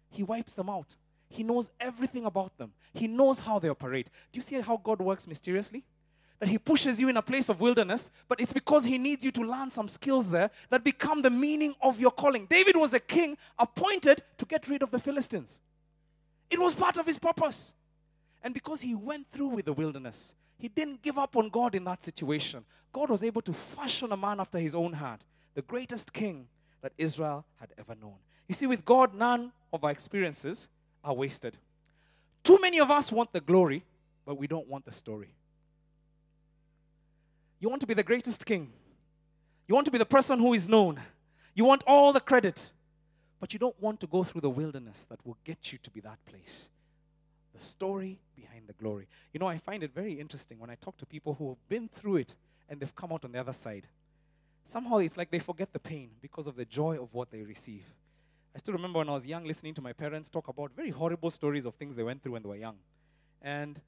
He wipes them out. He knows everything about them. He knows how they operate. Do you see how God works mysteriously? That He pushes you in a place of wilderness, but it's because He needs you to learn some skills there that become the meaning of your calling. David was a king appointed to get rid of the Philistines. It was part of his purpose. And because he went through with the wilderness, he didn't give up on God in that situation. God was able to fashion a man after his own heart, the greatest king that Israel had ever known. You see, with God, none of our experiences are wasted. Too many of us want the glory, but we don't want the story. You want to be the greatest king, you want to be the person who is known, you want all the credit, but you don't want to go through the wilderness that will get you to be that place. The story behind the glory. You know, I find it very interesting when I talk to people who have been through it and they've come out on the other side. Somehow it's like they forget the pain because of the joy of what they receive. I still remember when I was young listening to my parents talk about very horrible stories of things they went through when they were young. And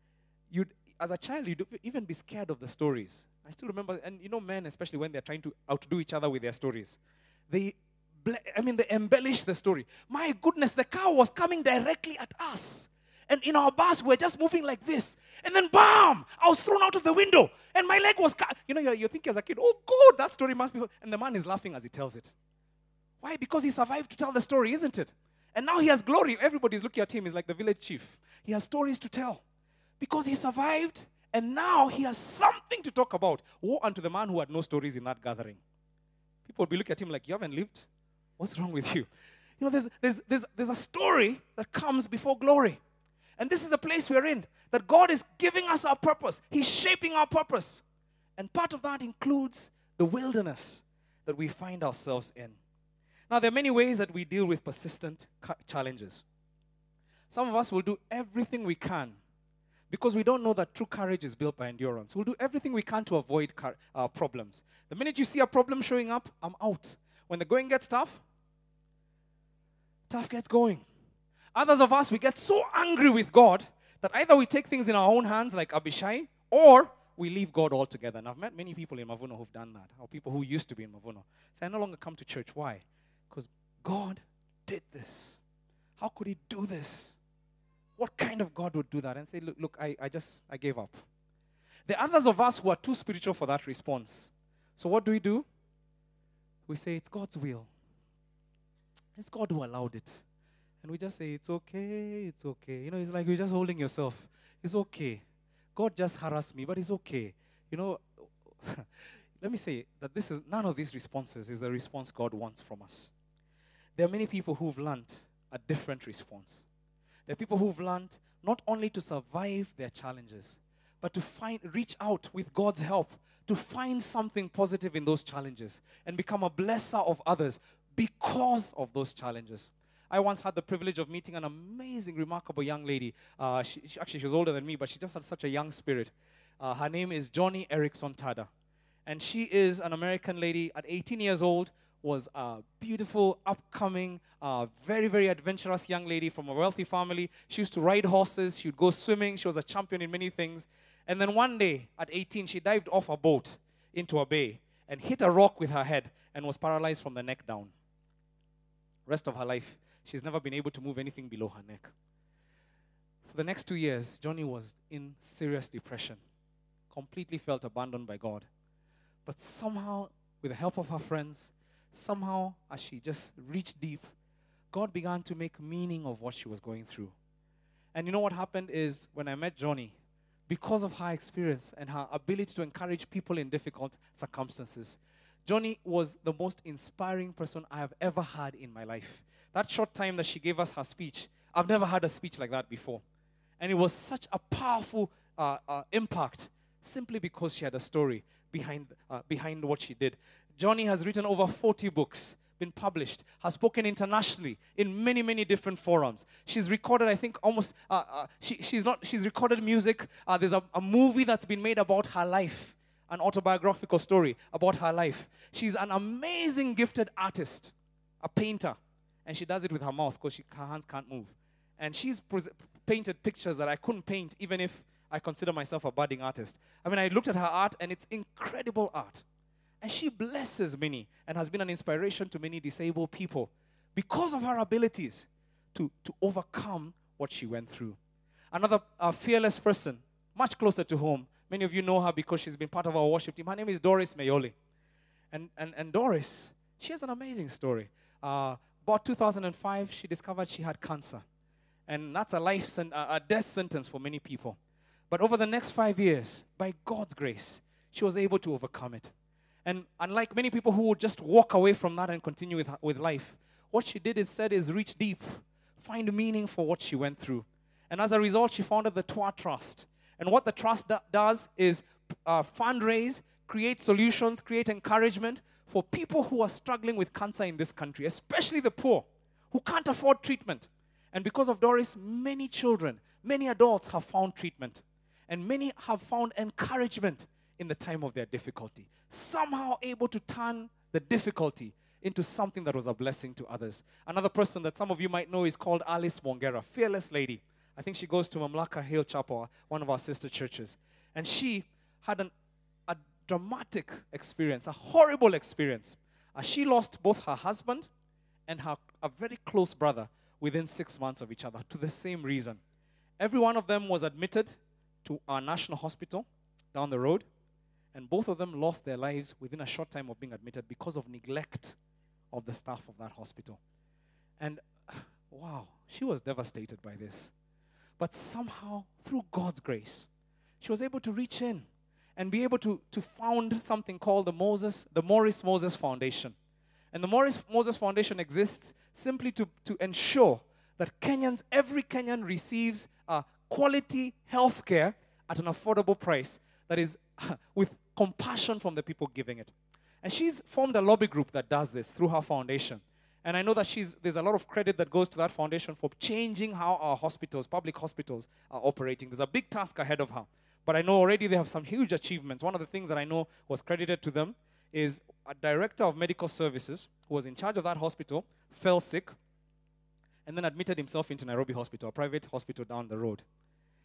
you'd, as a child, you'd even be scared of the stories. I still remember, and you know, men, especially when they're trying to outdo each other with their stories, they I mean, they embellish the story. My goodness, the car was coming directly at us. And in our bus, we're just moving like this. And then, bam! I was thrown out of the window. And my leg was cut. You know, you're, you're thinking as a kid, oh, God, that story must be. And the man is laughing as he tells it. Why? Because he survived to tell the story, isn't it? And now he has glory. Everybody's looking at him. He's like the village chief. He has stories to tell. Because he survived, and now he has something to talk about. Woe unto the man who had no stories in that gathering. People would be looking at him like, You haven't lived? What's wrong with you? You know, there's, there's, there's, there's a story that comes before glory. And this is the place we're in that God is giving us our purpose, He's shaping our purpose. And part of that includes the wilderness that we find ourselves in. Now, there are many ways that we deal with persistent challenges. Some of us will do everything we can because we don't know that true courage is built by endurance. We'll do everything we can to avoid uh, problems. The minute you see a problem showing up, I'm out. When the going gets tough, tough gets going. Others of us, we get so angry with God that either we take things in our own hands, like Abishai, or we leave God altogether. And I've met many people in Mavuno who've done that, or people who used to be in Mavuno. Say, I no longer come to church. Why? Because God did this. How could He do this? What kind of God would do that? And say, look, look I, I just, I gave up. The others of us who are too spiritual for that response. So what do we do? We say, it's God's will. It's God who allowed it. And we just say, it's okay, it's okay. You know, it's like you're just holding yourself. It's okay. God just harassed me, but it's okay. You know, let me say that this is none of these responses is the response God wants from us. There are many people who've learned a different response. There are people who've learned not only to survive their challenges, but to find reach out with God's help to find something positive in those challenges and become a blesser of others because of those challenges. I once had the privilege of meeting an amazing, remarkable young lady. Uh, she, she, actually, she was older than me, but she just had such a young spirit. Uh, her name is Joni Eareckson Tada. And she is an American lady at 18 years old, was a beautiful, upcoming, uh, very, very adventurous young lady from a wealthy family. She used to ride horses, she would go swimming, she was a champion in many things. And then one day, at 18, she dived off a boat into a bay and hit a rock with her head and was paralyzed from the neck down. Rest of her life, She's never been able to move anything below her neck. For the next two years, Joni was in serious depression, completely felt abandoned by God. But somehow, with the help of her friends, somehow, as she just reached deep, God began to make meaning of what she was going through. And you know what happened is when I met Joni, because of her experience and her ability to encourage people in difficult circumstances, Joni was the most inspiring person I have ever had in my life. That short time that she gave us her speech, I've never had a speech like that before. And it was such a powerful uh, uh, impact simply because she had a story behind, uh, behind what she did. Joni has written over 40 books, been published, has spoken internationally in many, many different forums. She's recorded, I think, almost, uh, uh, she, she's, not, she's recorded music. Uh, there's a, a movie that's been made about her life, an autobiographical story about her life. She's an amazing, gifted artist, a painter and she does it with her mouth because her hands can't move. And she's painted pictures that I couldn't paint even if I consider myself a budding artist. I mean, I looked at her art and it's incredible art. And she blesses many and has been an inspiration to many disabled people because of her abilities to, to overcome what she went through. Another uh, fearless person, much closer to home. Many of you know her because she's been part of our worship team. Her name is Doris Mayoli. And, and, and Doris, she has an amazing story. Uh, about 2005, she discovered she had cancer. And that's a life sen- a death sentence for many people. But over the next five years, by God's grace, she was able to overcome it. And unlike many people who would just walk away from that and continue with, with life, what she did instead is reach deep, find meaning for what she went through. And as a result, she founded the Twa Trust. And what the trust do- does is uh, fundraise, create solutions, create encouragement for people who are struggling with cancer in this country, especially the poor who can't afford treatment. And because of Doris, many children, many adults have found treatment. And many have found encouragement in the time of their difficulty. Somehow able to turn the difficulty into something that was a blessing to others. Another person that some of you might know is called Alice Mongera, fearless lady. I think she goes to Mamlaka Hill Chapel, one of our sister churches. And she had an, a dramatic experience, a horrible experience. Uh, she lost both her husband and her, a very close brother within six months of each other to the same reason. Every one of them was admitted to our national hospital down the road, and both of them lost their lives within a short time of being admitted because of neglect of the staff of that hospital. And wow, she was devastated by this. But somehow, through God's grace, she was able to reach in and be able to, to found something called the Moses, the Morris Moses Foundation. And the Morris Moses Foundation exists simply to, to ensure that Kenyans, every Kenyan receives quality health care at an affordable price that is with compassion from the people giving it. And she's formed a lobby group that does this through her foundation. And I know that she's, there's a lot of credit that goes to that foundation for changing how our hospitals, public hospitals, are operating. There's a big task ahead of her. But I know already they have some huge achievements. One of the things that I know was credited to them is a director of medical services who was in charge of that hospital fell sick and then admitted himself into Nairobi Hospital, a private hospital down the road.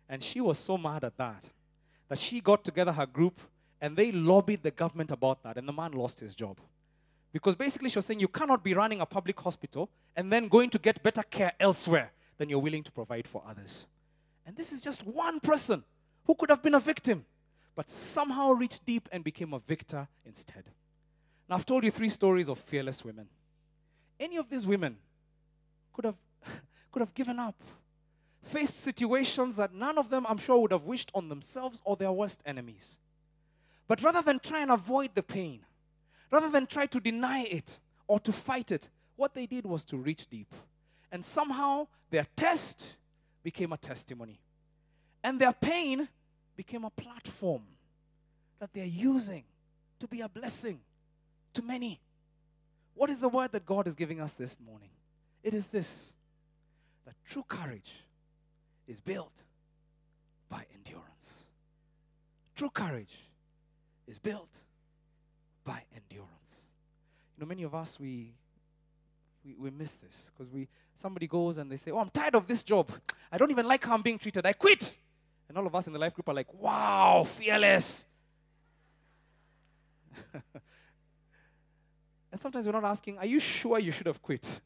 And she was so mad at that that she got together her group and they lobbied the government about that, and the man lost his job. Because basically, she was saying you cannot be running a public hospital and then going to get better care elsewhere than you're willing to provide for others. And this is just one person who could have been a victim, but somehow reached deep and became a victor instead. Now, I've told you three stories of fearless women. Any of these women could have, could have given up, faced situations that none of them, I'm sure, would have wished on themselves or their worst enemies. But rather than try and avoid the pain, rather than try to deny it or to fight it, what they did was to reach deep. And somehow their test became a testimony. And their pain became a platform that they're using to be a blessing to many. What is the word that God is giving us this morning? It is this that true courage is built by endurance. True courage is built by endurance. You know, many of us, we, we, we miss this because we somebody goes and they say, Oh, I'm tired of this job. I don't even like how I'm being treated. I quit. And all of us in the life group are like, Wow, fearless. and sometimes we're not asking, Are you sure you should have quit?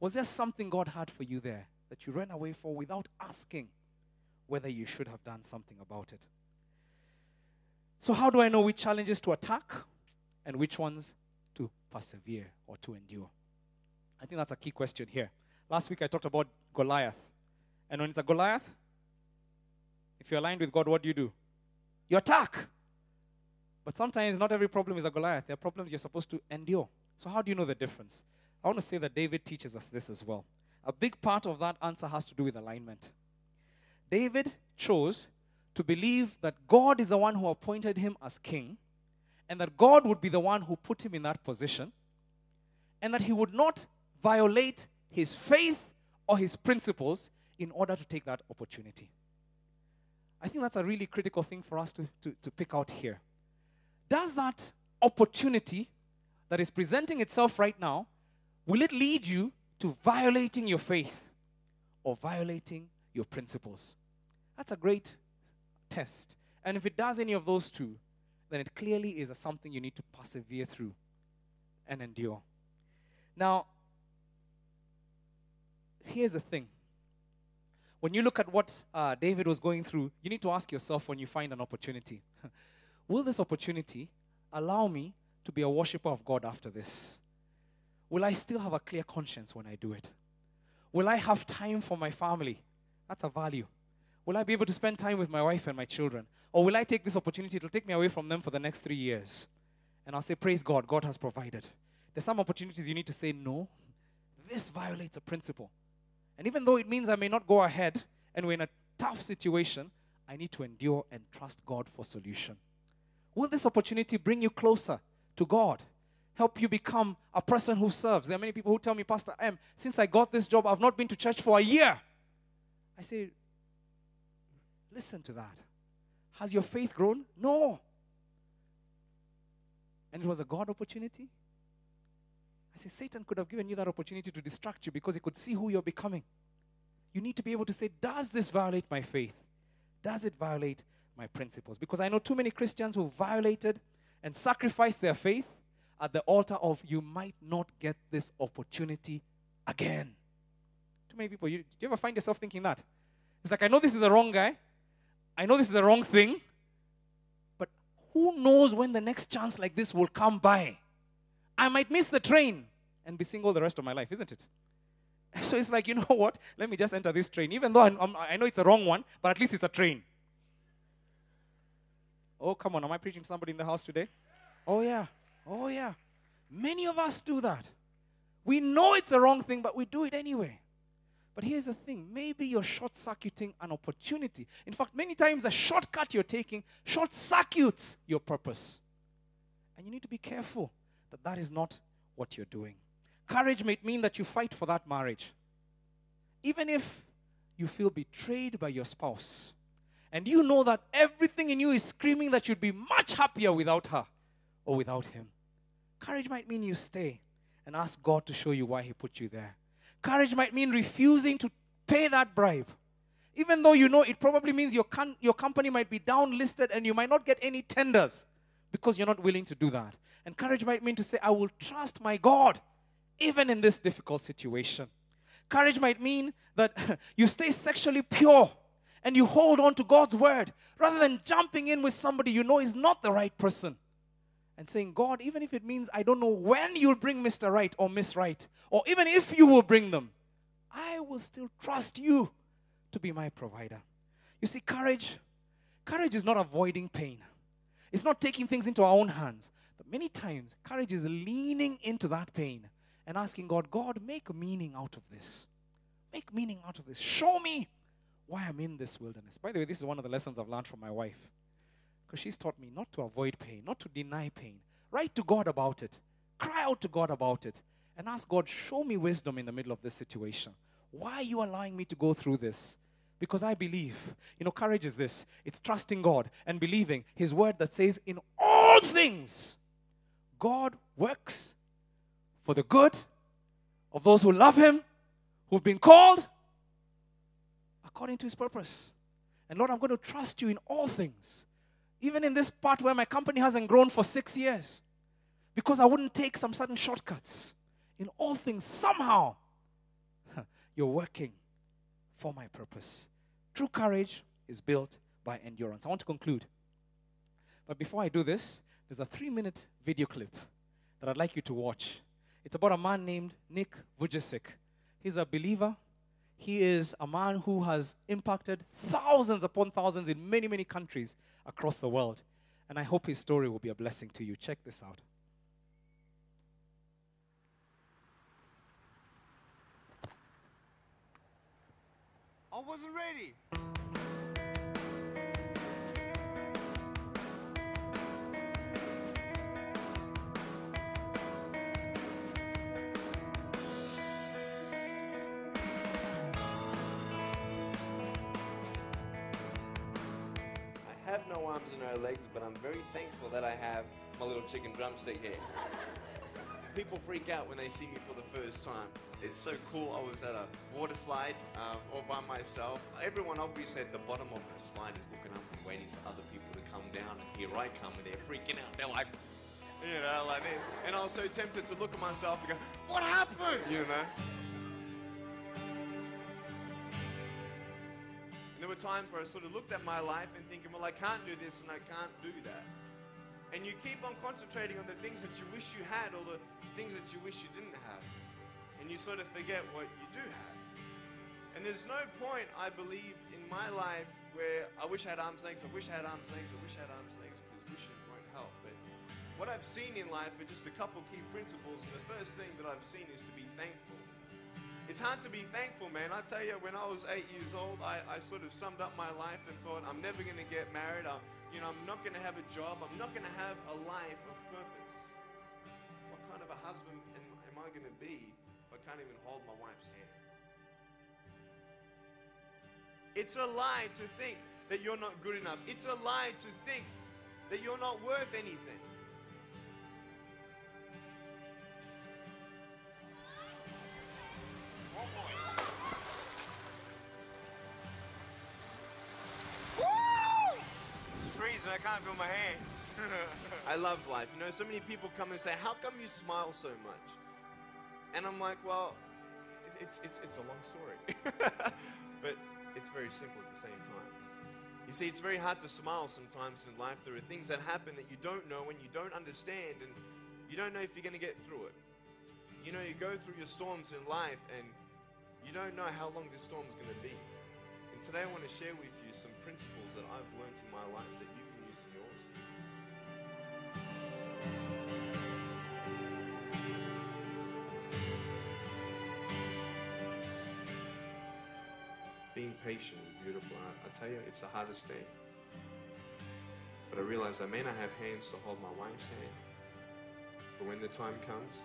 Was there something God had for you there that you ran away for without asking whether you should have done something about it? So, how do I know which challenges to attack and which ones to persevere or to endure? I think that's a key question here. Last week I talked about Goliath. And when it's a Goliath, if you're aligned with God, what do you do? You attack. But sometimes not every problem is a Goliath. There are problems you're supposed to endure. So, how do you know the difference? I want to say that David teaches us this as well. A big part of that answer has to do with alignment. David chose to believe that God is the one who appointed him as king, and that God would be the one who put him in that position, and that he would not violate his faith or his principles in order to take that opportunity. I think that's a really critical thing for us to, to, to pick out here. Does that opportunity that is presenting itself right now, will it lead you to violating your faith or violating your principles? That's a great test. And if it does any of those two, then it clearly is something you need to persevere through and endure. Now, here's the thing. When you look at what uh, David was going through, you need to ask yourself when you find an opportunity Will this opportunity allow me to be a worshiper of God after this? Will I still have a clear conscience when I do it? Will I have time for my family? That's a value. Will I be able to spend time with my wife and my children? Or will I take this opportunity? It'll take me away from them for the next three years. And I'll say, Praise God, God has provided. There's some opportunities you need to say, No, this violates a principle. And even though it means I may not go ahead and we're in a tough situation, I need to endure and trust God for solution. Will this opportunity bring you closer to God? Help you become a person who serves? There are many people who tell me, Pastor M, since I got this job, I've not been to church for a year. I say, listen to that. Has your faith grown? No. And it was a God opportunity? I say, Satan could have given you that opportunity to distract you because he could see who you're becoming. You need to be able to say, Does this violate my faith? Does it violate my principles? Because I know too many Christians who violated and sacrificed their faith at the altar of, You might not get this opportunity again. Too many people, you, do you ever find yourself thinking that? It's like, I know this is the wrong guy, I know this is the wrong thing, but who knows when the next chance like this will come by? I might miss the train and be single the rest of my life, isn't it? So it's like, you know what? Let me just enter this train, even though I'm, i know it's a wrong one, but at least it's a train. Oh, come on. Am I preaching to somebody in the house today? Oh, yeah. Oh, yeah. Many of us do that. We know it's a wrong thing, but we do it anyway. But here's the thing maybe you're short circuiting an opportunity. In fact, many times a shortcut you're taking short circuits your purpose. And you need to be careful that that is not what you're doing. Courage might mean that you fight for that marriage. Even if you feel betrayed by your spouse, and you know that everything in you is screaming that you'd be much happier without her or without him. Courage might mean you stay and ask God to show you why He put you there. Courage might mean refusing to pay that bribe. Even though you know it probably means your, your company might be downlisted and you might not get any tenders because you're not willing to do that. And courage might mean to say, I will trust my God even in this difficult situation. Courage might mean that you stay sexually pure and you hold on to God's word rather than jumping in with somebody you know is not the right person and saying, God, even if it means I don't know when you'll bring Mr. Right or Miss Right, or even if you will bring them, I will still trust you to be my provider. You see, courage, courage is not avoiding pain. It's not taking things into our own hands. But many times, courage is leaning into that pain and asking God, God, make meaning out of this. Make meaning out of this. Show me why I'm in this wilderness. By the way, this is one of the lessons I've learned from my wife. Because she's taught me not to avoid pain, not to deny pain. Write to God about it. Cry out to God about it. And ask God, show me wisdom in the middle of this situation. Why are you allowing me to go through this? Because I believe. You know, courage is this it's trusting God and believing His word that says, in all things, God works for the good of those who love Him, who've been called according to His purpose. And Lord, I'm going to trust you in all things, even in this part where my company hasn't grown for six years, because I wouldn't take some sudden shortcuts. In all things, somehow, you're working for my purpose. True courage is built by endurance. I want to conclude. But before I do this, there's a three minute video clip that I'd like you to watch. It's about a man named Nick Vujicic. He's a believer. He is a man who has impacted thousands upon thousands in many, many countries across the world. And I hope his story will be a blessing to you. Check this out. I wasn't ready. Have no arms and no legs, but I'm very thankful that I have my little chicken drumstick here. People freak out when they see me for the first time. It's so cool. I was at a water slide um, all by myself. Everyone obviously at the bottom of the slide is looking up and waiting for other people to come down. And here I come, and they're freaking out. They're like, you know, like this. And I was so tempted to look at myself and go, what happened? You know? Times where I sort of looked at my life and thinking, well, I can't do this and I can't do that. And you keep on concentrating on the things that you wish you had or the things that you wish you didn't have. And you sort of forget what you do have. And there's no point, I believe, in my life where I wish I had arms lengths, I wish I had arms lengths, I wish I had arms lengths, because wishing won't help. But what I've seen in life are just a couple key principles. And the first thing that I've seen is to be thankful. It's hard to be thankful, man. I tell you, when I was eight years old, I, I sort of summed up my life and thought, I'm never going to get married. I'm, you know, I'm not going to have a job. I'm not going to have a life of purpose. What kind of a husband am, am I going to be if I can't even hold my wife's hand? It's a lie to think that you're not good enough. It's a lie to think that you're not worth anything. It's freezing. I can't feel my hands. I love life. You know, so many people come and say, How come you smile so much? And I'm like, Well, it's, it's, it's a long story. but it's very simple at the same time. You see, it's very hard to smile sometimes in life. There are things that happen that you don't know and you don't understand, and you don't know if you're going to get through it. You know, you go through your storms in life, and you don't know how long this storm is going to be. And today I want to share with you some principles that I've learned in my life that you can use in yours. Being patient is beautiful. I, I tell you, it's the hardest thing. But I realize I may not have hands to hold my wife's hand. But when the time comes,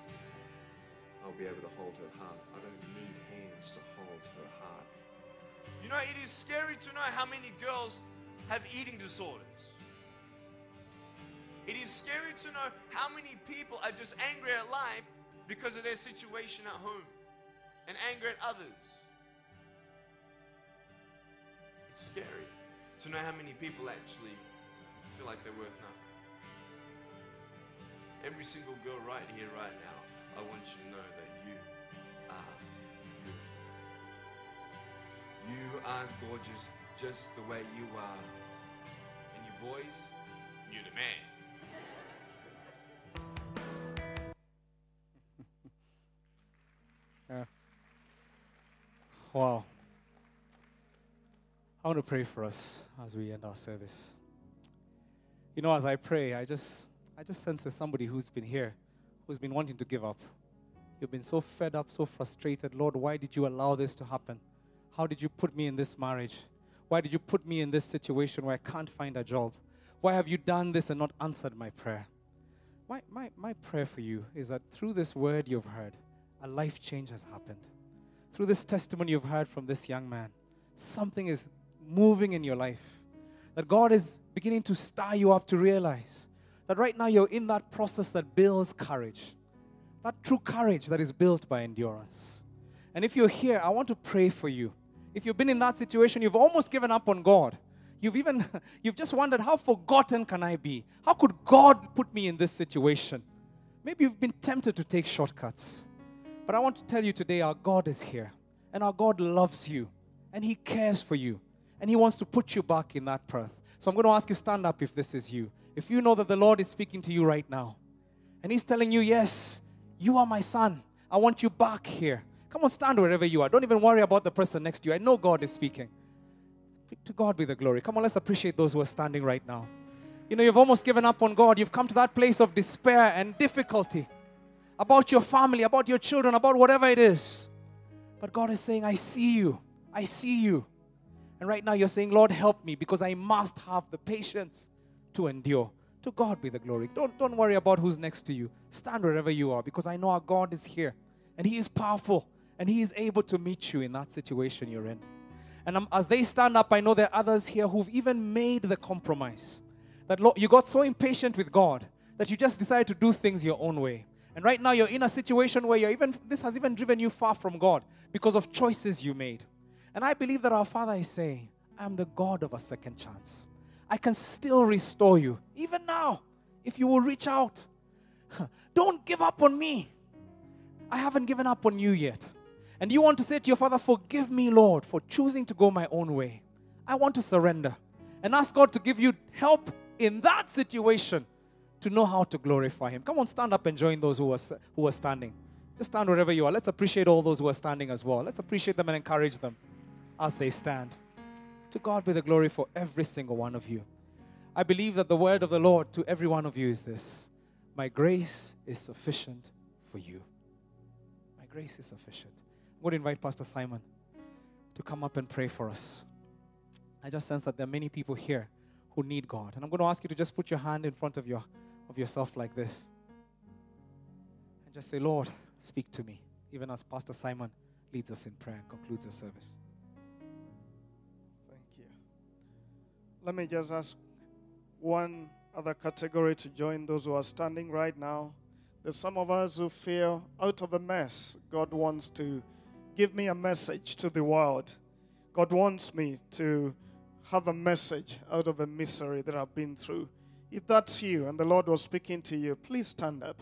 I'll be able to hold her heart. I don't need hands to hold her heart. You know, it is scary to know how many girls have eating disorders. It is scary to know how many people are just angry at life because of their situation at home and angry at others. It's scary to know how many people actually feel like they're worth nothing. Every single girl right here, right now, I want you to know that You are gorgeous just the way you are. And you boys, you're the man. yeah. Wow. I want to pray for us as we end our service. You know, as I pray, I just I just sense there's somebody who's been here, who's been wanting to give up. You've been so fed up, so frustrated. Lord, why did you allow this to happen? How did you put me in this marriage? Why did you put me in this situation where I can't find a job? Why have you done this and not answered my prayer? My, my, my prayer for you is that through this word you've heard, a life change has happened. Through this testimony you've heard from this young man, something is moving in your life. That God is beginning to stir you up to realize that right now you're in that process that builds courage. That true courage that is built by endurance. And if you're here, I want to pray for you. If you've been in that situation, you've almost given up on God. You've even you've just wondered how forgotten can I be? How could God put me in this situation? Maybe you've been tempted to take shortcuts. But I want to tell you today our God is here and our God loves you and he cares for you and he wants to put you back in that path. So I'm going to ask you stand up if this is you. If you know that the Lord is speaking to you right now and he's telling you, "Yes, you are my son. I want you back here." Come on, stand wherever you are. Don't even worry about the person next to you. I know God is speaking. To God be the glory. Come on, let's appreciate those who are standing right now. You know, you've almost given up on God. You've come to that place of despair and difficulty about your family, about your children, about whatever it is. But God is saying, I see you. I see you. And right now you're saying, Lord, help me because I must have the patience to endure. To God be the glory. Don't, don't worry about who's next to you. Stand wherever you are because I know our God is here and He is powerful and He is able to meet you in that situation you're in. And as they stand up, I know there are others here who've even made the compromise. That Lord, you got so impatient with God that you just decided to do things your own way. And right now you're in a situation where you're even this has even driven you far from God because of choices you made. And I believe that our Father is saying, I'm the God of a second chance. I can still restore you, even now, if you will reach out. Don't give up on me. I haven't given up on you yet. And you want to say to your Father, Forgive me, Lord, for choosing to go my own way. I want to surrender and ask God to give you help in that situation to know how to glorify Him. Come on, stand up and join those who are, who are standing. Just stand wherever you are. Let's appreciate all those who are standing as well. Let's appreciate them and encourage them. as they stand. To God be the glory for every single one of you. I believe that the word of the Lord to every one of you is this My grace is sufficient for you. My grace is sufficient. To invite Pastor Simon to come up and pray for us. I just sense that there are many people here who need God. And I'm going to ask you to just put your hand in front of your of yourself like this. And just say, Lord, speak to me, even as Pastor Simon leads us in prayer and concludes the service. Thank you. Let me just ask one other category to join those who are standing right now. There's some of us who feel out of a mess. God wants to give me a message to the world. God wants me to have a message out of a misery that I've been through. If that's you and the Lord was speaking to you, please stand up.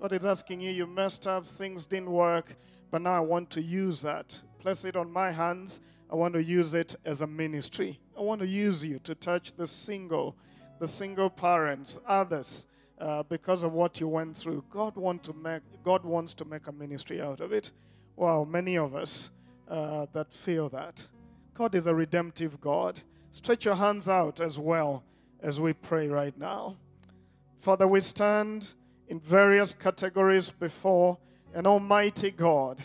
God is asking you, you messed up, things didn't work, but now I want to use that. Place it on my hands. I want to use it as a ministry. I want to use you to touch the single, the single parents, others, uh, because of what you went through. God want to make. God wants to make a ministry out of it. Wow, many of us uh, that feel that. God is a redemptive God. Stretch your hands out as well as we pray right now. Father, we stand in various categories before an almighty God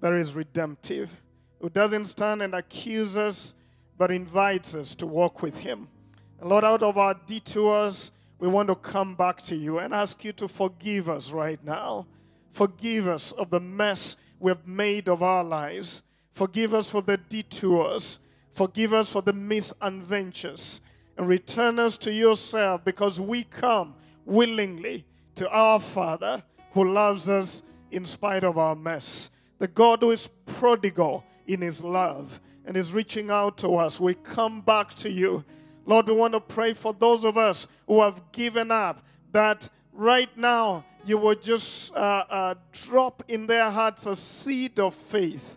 that is redemptive, who doesn't stand and accuse us, but invites us to walk with Him. And Lord, out of our detours, we want to come back to you and ask you to forgive us right now. Forgive us of the mess we have made of our lives. Forgive us for the detours. Forgive us for the misadventures. And return us to yourself because we come willingly to our Father who loves us in spite of our mess. The God who is prodigal in his love and is reaching out to us. We come back to you. Lord, we want to pray for those of us who have given up that right now you will just uh, uh, drop in their hearts a seed of faith.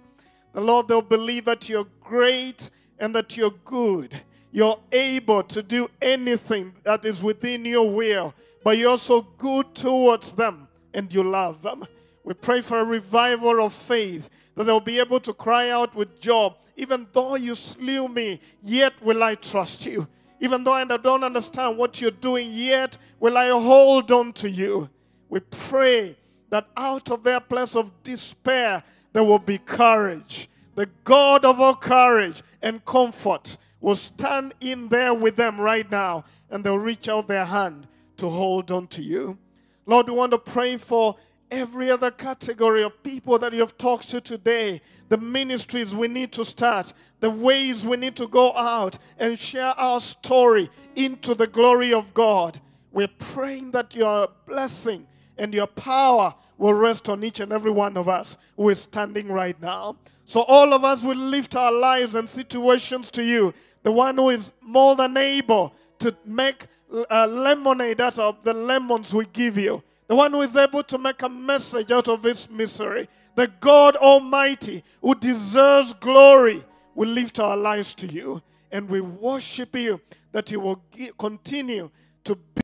The Lord, they'll believe that you're great and that you're good. You're able to do anything that is within your will, but you're also good towards them and you love them. We pray for a revival of faith that they'll be able to cry out with Job, even though you slew me, yet will I trust you. Even though I don't understand what you're doing, yet will I hold on to you. We pray that out of their place of despair, there will be courage. The God of all courage and comfort will stand in there with them right now and they'll reach out their hand to hold on to you. Lord, we want to pray for every other category of people that you have talked to today, the ministries we need to start, the ways we need to go out and share our story into the glory of God. We're praying that your blessing and your power will rest on each and every one of us who is standing right now. So, all of us will lift our lives and situations to you, the one who is more than able to make lemonade out of the lemons we give you the one who is able to make a message out of this misery, the God Almighty who deserves glory, we lift our lives to you and we worship you that you will continue to be.